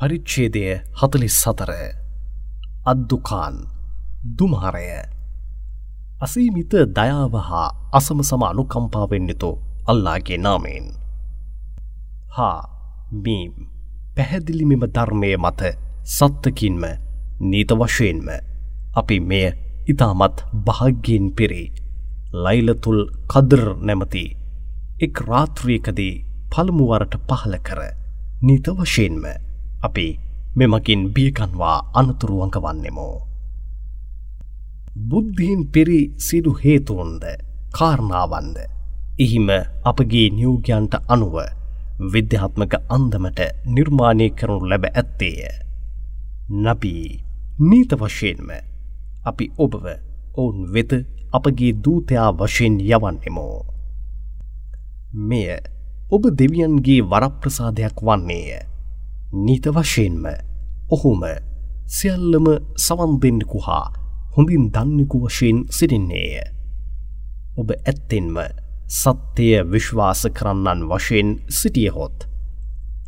පරිච්ඡේදය හතලිස් සතර අද්දුකාන් දුමාරය. අසීමිත දයාව හා අසම සම අනුකම්පාවෙන්නෙතු අල්ලාගේ නාමයෙන්. හා මීම්. පැහැදිලි මෙම ධර්මය මත සත්තකින්ම නීත වශයෙන්ම අපි මෙය ඉතාමත් භාග්‍යයෙන් පිරි ලයිලතුල් කදර් නැමති එක් රාත්‍රියකදී පළමුුවරට පහල කර නීත වශයෙන්ම අපි මෙමකින් බියකන්වා අනතුරුවංක වන්නෙමෝ. බුද්ධීන් පෙරි සිදු හේතුවන්ද කාරණාවන්ද එහිම අපගේ නියෝග්‍යන්ට අනුව විද්‍යාත්මක අන්දමට නිර්මාණය කරනු ලැබ ඇත්තේය. නබී නීත වශයෙන්ම අපි ඔබව ඔවුන් වෙත අපගේ දූතයා වශයෙන් යවන්නෙමෝ. මෙය ඔබ දෙවියන්ගේ වරප්‍රසාදයක් වන්නේය. නීත වශයෙන්ම ඔහුම සියල්ලම සවන්දෙන්නෙකු හා හොඳින් දන්නෙකු වශයෙන් සිටින්නේය. ඔබ ඇත්තෙන්ම සත්‍යය විශ්වාස කරන්නන් වශයෙන් සිටියහොත්.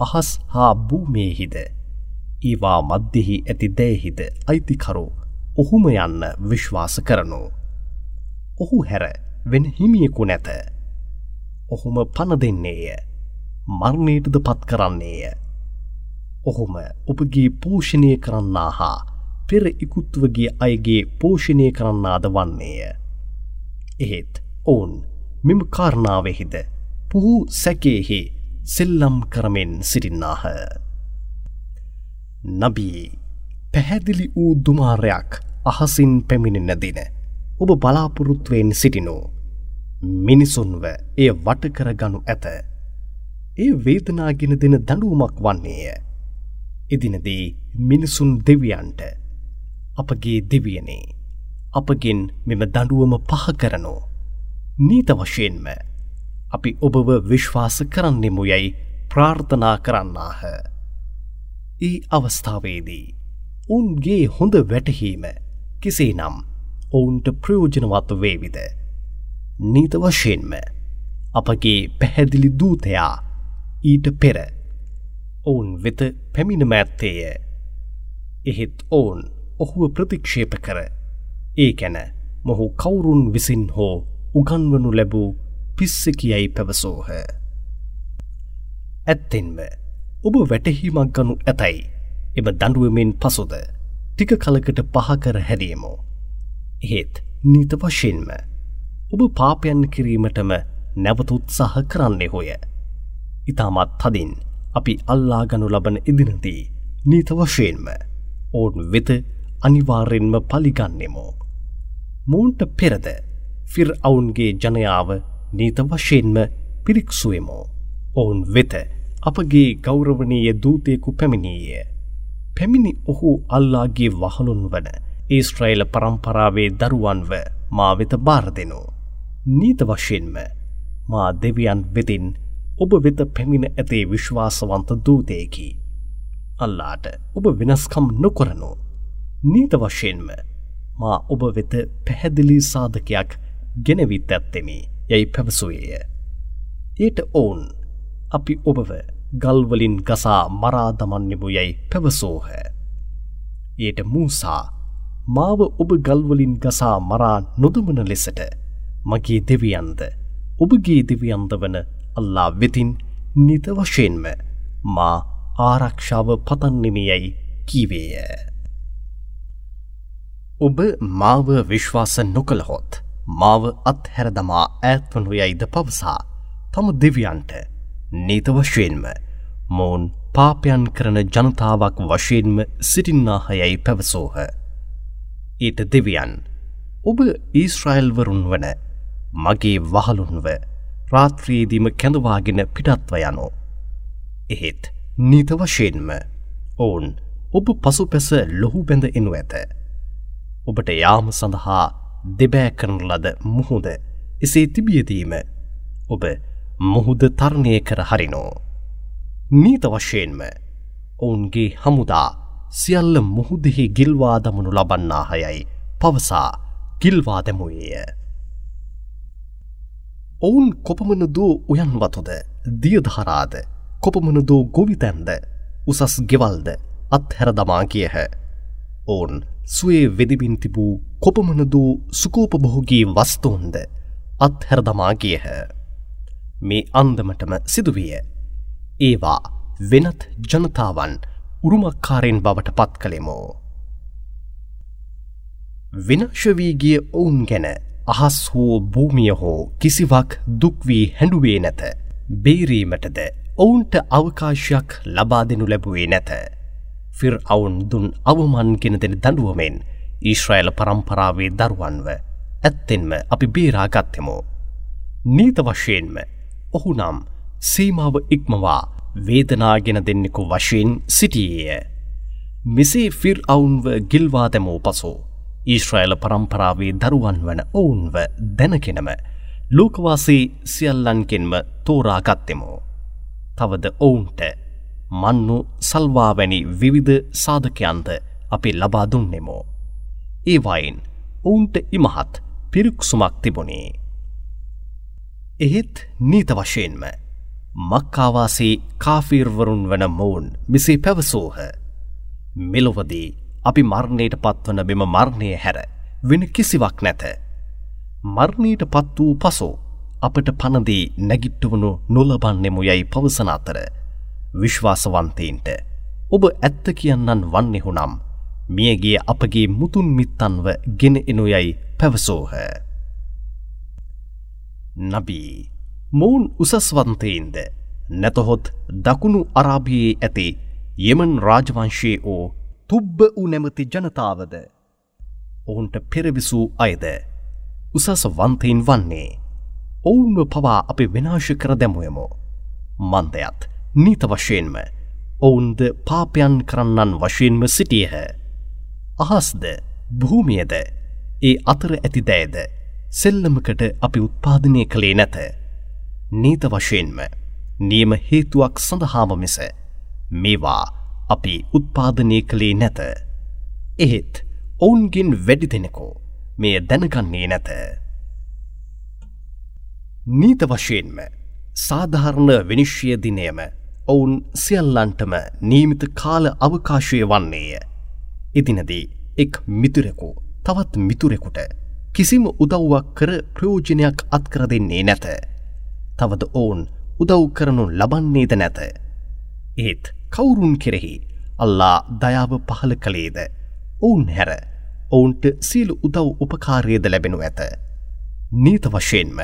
අහස් හා භූමේහිද ඒවා මධ්‍යෙහි ඇති දෑහිද අයිතිකරු ඔහුම යන්න විශ්වාස කරනු. ඔහු හැර වෙන හිමියකු නැත. ඔහුම පණ දෙන්නේය මර්ණයටද පත් කරන්නේය. ඔහොම ඔබගේ පෝෂණය කරන්නා හා පෙර ඉකුත්වගේ අයගේ පෝෂණය කරන්නාද වන්නේය. එහෙත් ඔවුන් මෙම කාරණාවෙහිද පුහු සැකේහි සෙල්ලම් කරමෙන් සිටින්නාහ. නබී පැහැදිලි වූ දුමාරයක් අහසින් පැමිණෙන දින ඔබ බලාපොරොත්තුවෙන් සිටිනු මිනිසුන්ව එය වටකර ගනු ඇත. ඒ වේදනාගෙන දෙන දඩුවමක් වන්නේය. එදිනදී මිනිසුන් දෙවියන්ට අපගේ දෙවියනේ අපගෙන් මෙම දඩුවම පහ කරනෝ නීත වශයෙන්ම අපි ඔබව විශ්වාස කරන්නෙමු යැයි ප්‍රාර්ථනා කරන්නාහ. ඒ අවස්ථාවේදී උන්ගේ හොඳ වැටහීම කෙසේ නම් ඔවුන්ට ප්‍රයෝජනවත් වේවිද. නීත වශයෙන්ම අපගේ පැහැදිලි දූතයා ඊට පෙර ඔවුන් වෙත පැමිණම ඇත්තේය. එහෙත් ඔවුන් ඔහුව ප්‍රතික්ෂේප කර ඒ කැන මොහු කවුරුන් විසින් හෝ උගන්වනු ලැබූ පිස්සකියයි පැවසෝහ. ඇත්තෙන්ම ඔබ වැටහීමක් ගනු ඇතැයි එම දඩුවමෙන් පසුද ටික කලකට පහකර හැදීමෝ. එහෙත් නීත වශයෙන්ම ඔබ පාපයන් කිරීමටම නැවතුත් සහ කරන්නේ හොය. ඉතාමත් තදින් අපි අල්ලාගනු ලබන ඉදිනදී නීත වශයෙන්ම ඔවුන් වෙත අනිවාර්යෙන්ම පලිගන්නෙමෝ. මූන්ට පෙරද ෆිර් අවුන්ගේ ජනයාව නීත වශයෙන්ම පිරික්සුවමෝ. ඔවුන් වෙත අපගේ ගෞරවනීය දූතයකු පැමිණිය. පැමිණි ඔහු අල්ලාගේ වහලුන් වන ඒස්ට්‍රයිල පරම්පරාවේ දරුවන්ව මා වෙත බාර දෙනු. නීත වශයෙන්ම මා දෙවියන් වෙතින් ඔබ වෙත පැමිණ ඇතේ විශ්වාසවන්ත දූතයකි. අල්ලාට ඔබ වෙනස්කම් නොකොරනු. නීත වශයෙන්ම මා ඔබ වෙත පැහැදිලි සාධකයක් ගෙනවිත් ඇත්තෙමි යැයි පැවසුවේය. ඒට ඔවුන් අපි ඔබව ගල්වලින් ගසා මරාදමන්නෙමු යැයි පැවසෝහ. ඒට මූසා මාව ඔබ ගල්වලින් ගසා මරා නොදමන ලෙසට මගේ දෙවියන්ද ඔබගේ දෙවියන්ද වන අල්ලා වෙතින් නිත වශයෙන්ම මා ආරක්ෂාව පතන්නෙමියයි කීවේය. ඔබ මාව විශ්වාස නොකළහොත් මාව අත්හැරදමා ඇත්වනු යයිද පවසා තම දෙවියන්ට නීත වශයෙන්ම මෝන් පාපයන් කරන ජනතාවක් වශයෙන්ම සිටින්නාහයයි පැවසෝහ. ඊට දෙවියන් ඔබ ඊස්ට්‍රයිල්වරුන් වන මගේ වහලුන්ව රාත්‍රියේදීම කැඳවාගෙන පිටත්ව යනෝ. එහෙත් නීත වශයෙන්ම ඔවුන් ඔබ පසු පැස ලොහු බැඳ එනු ඇත. ඔබට යාම සඳහා දෙබෑ කරන ලද මුහුද එසේ තිබියදීම ඔබ මුහුද තරණය කර හරිනෝ. නීත වශයෙන්ම ඔවුන්ගේ හමුදා සියල්ල මුහුදෙහි ගිල්වා දමනු ලබන්නාහයයි පවසා ගිල්වා දැමුවේය. ඔවුන් කොපමන දූ උයන්වතුද දියදහරාද කොපමන දූ ගොවිතැන්ද උසස් ගෙවල්ද අත්හැර දමා කියහ. ඔවුන් සුවේ වෙදිබින් තිබූ කොපමනදූ සුකෝපබොහෝගී වස්තූන්ද අත්හැර දමා කියහ. මේ අන්දමටම සිදුවිය. ඒවා වෙනත් ජනතාවන් උරුමක්කාරෙන් බවට පත් කළෙමෝ. විනාශවීගිය ඔවුන් ගැන අහස් හෝ භූමිය හෝ කිසිවක් දුක්වී හැඩුවේ නැත. බේරීමටද ඔවුන්ට අවකාශයක් ලබා දෙනු ලැබුවේ නැත. ෆිර් අවුන් දුන් අවමන් ගෙන දෙන දඩුවමෙන් ඊශ්‍රයිල පරම්පරාවේ දරුවන්ව ඇත්තෙන්ම අපි බේරාගත්තෙමෝ. නීත වශයෙන්ම ඔහු නම් සීමාව ඉක්මවා වේදනාගෙන දෙන්නෙකු වශයෙන් සිටියේය. මෙසේ ෆිර් අවුන්ව ගිල්වා දැමූ පසු ඊශ්‍රයිල පරම්පරාවේ දරුවන් වන ඔවුන්ව දැනගෙනම ලෝකවාසී සියල්ලන්කෙන්ම තෝරාගත්තෙමෝ. තවද ඔවුන්ට මන්නු සල්වාවැනි විවිධ සාධකයන්ද අපි ලබා දුන්නෙමෝ. ඒවයින් ඔවුන්ට ඉමහත් පිරික්සුමක් තිබුණේ. එහෙත් නීත වශයෙන්ම මක්කාවාසේ කාෆීර්වරුන් වන මොවුන් මිසේ පැවසෝහ. මෙලොවදී අපි මරණයට පත්වන මෙම මරණය හැර වෙන කිසිවක් නැත. මරණීට පත් වූ පසෝ අපට පනදී නැගිට්ටවනු නොලබන්නෙමු යැයි පවසන අතර විශ්වාසවන්තයින්ට ඔබ ඇත්ත කියන්නන් වන්නෙහුනම් මියගේ අපගේ මුතුන් මිත්තන්ව ගෙන එනු යැයි පැවසෝහ. නබී මොවුන් උසස්වන්තයින්ද නැතහොත් දකුණු අරාභයේ ඇති යෙමන් රාජවංශයේ ඕ තුබ්බ වූ නැමති ජනතාවද? ඔවුන්ට පෙරවිසූ අයද? උසස් වන්තයින් වන්නේ. ඔවුන්ව පවා අපි විනාශ කර දැමුවමෝ. මන්දයත් නීත වශයෙන්ම ඔවුන්ද පාපයන් කරන්නන් වශයෙන්ම සිටියහ. අහස්ද භූමියද? ඒ අතර ඇති දෑද? සෙල්ලමකට අපි උත්පාදනය කළේ නැත. නීත වශයෙන්ම නියම හේතුවක් සඳහාම මිස මේවා අපි උත්පාදනය කළේ නැත එහෙත් ඔවුන්ගින් වැඩි දෙනෙකෝ මෙය දැනගන්නේ නැත නීත වශයෙන්ම සාධාරණ විනිශ්්‍යය දිනයම ඔවුන් සියල්ලන්ටම නීමිත කාල අවකාශය වන්නේය. ඉදිනදී එක් මිතුරෙකු තවත් මිතුරෙකුට කිසිම උදව්වක් කර ප්‍රයෝජනයක් අත්කර දෙන්නේ නැත. තවද ඔවුන් උදව් කරනු ලබන්නේද නැත. ඒත් කවුරුන් කෙරෙහි අල්ලා දයාව පහල කළේද. ඔවුන් හැර ඔවුන්ට සීලු උදව් උපකාරයද ලැබෙනු ඇත. නීත වශයෙන්ම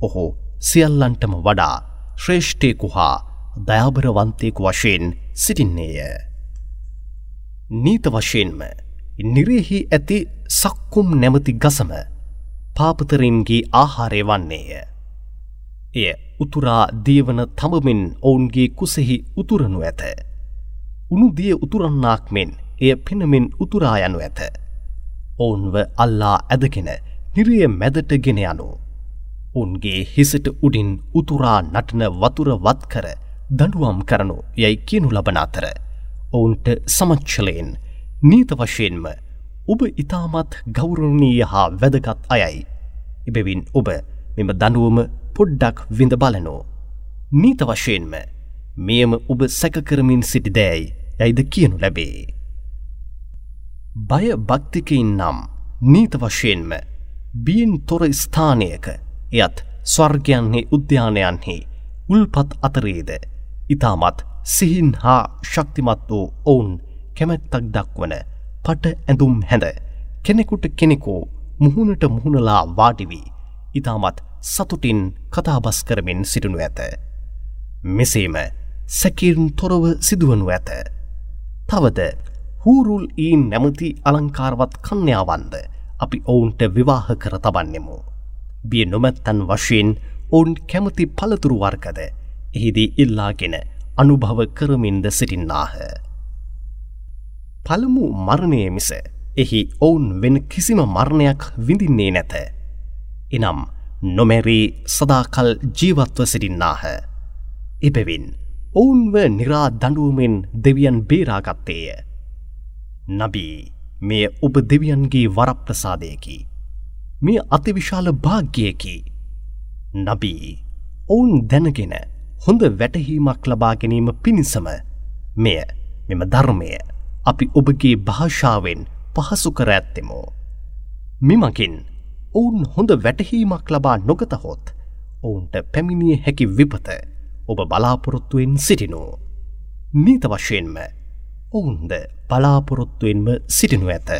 ඔහු සියල්ලන්ටම වඩා ශ්‍රේෂ්ඨයකු හා දයාබරවන්තයෙකු වශයෙන් සිටින්නේය. නීත වශයෙන්ම නිරෙහි ඇති සක්කුම් නැමති ගසම පාපතරින්ගේ ආහාරය වන්නේය. එය උතුරා දීවන තඹමින් ඔවුන්ගේ කුසෙහි උතුරනු ඇත. උනුදිය උතුරන්නාක් මෙන් එය පෙනමින් උතුරා යනු ඇත. ඔවුන්ව අල්ලා ඇදගෙන නිරිය මැදට ගෙන යනු. උන්ගේ හිසට උඩින් උතුරා නටන වතුර වත්කර දඩුවම් කරනු යැයි කියනු ලබන අතර. ඔවුන්ට සමච්චලයෙන් නීත වශයෙන්ම ඔබ ඉතාමත් ගෞරවනීය හා වැදගත් අයයි. එබැවින් ඔබ මෙම දනුවම පොඩ්ඩක් විඳ බලනෝ. නීත වශයෙන්ම මෙයම ඔබ සැකකරමින් සිටි දෑයි යයිද කියනු ලැබේ. බය භක්තිකයින් නම් නීත වශයෙන්ම බියෙන් තොර ස්ථානයක එයත් ස්වර්ගයන්හි උද්‍යානයන්හි උල්පත් අතරේද ඉතාමත් සිහින් හා ශක්තිමත් වූ ඔවුන් කැමැත්තක් දක්වන පට ඇඳුම් හැඳ කෙනෙකුට කෙනෙකෝ මුහුණට මුහුණලා වාඩිවී ඉතාමත් සතුටින් කතාබස් කරමින් සිටිනු ඇත. මෙසේම සැකින් තොරව සිදුවනු ඇත. තවද හූරුල් ඊන් නැමති අලංකාරවත් කන්‍යාවන්ද අපි ඔවුන්ට විවාහ කර තබන්නෙමු. බිය නොමැත්තන් වශයෙන් ඔවුන් කැමති පළතුරු වර්ගද එහිදී ඉල්ලාගෙන අනුභව කරමින්ද සිටින්නාහ. පළමු මරණය මිස එහි ඔවුන් වෙන කිසිම මරණයක් විඳින්නේ නැත. එනම් නොමැරී සදාකල් ජීවත්ව සිටින්නාහ. එබැවින් ඔවුන්ව නිරා දඩුවමෙන් දෙවියන් බේරාගත්තේය. නබී මෙය ඔබ දෙවියන්ගේ වරප්‍රසාදයකි. මෙය අතිවිශාල භාග්‍යයකි. නබී ඔවුන් දැනගෙන හොඳ වැටහීමක් ලබා ගැනීම පිණිසම මෙය මෙම ධර්මය අපි ඔබගේ භාෂාවෙන් පහසු කර ඇත්තෙමු. මෙමකින් ඔවුන් හොඳ වැටහීමක් ලබා නොගතහොත් ඔවුන්ට පැමිණිය හැකි විපත ඔබ බලාපොරොත්තුවෙන් සිටිනු. නීත වශයෙන්ම ඔවුන්ද බලාපොරොත්තුවෙන්ම සිටිනු ඇත.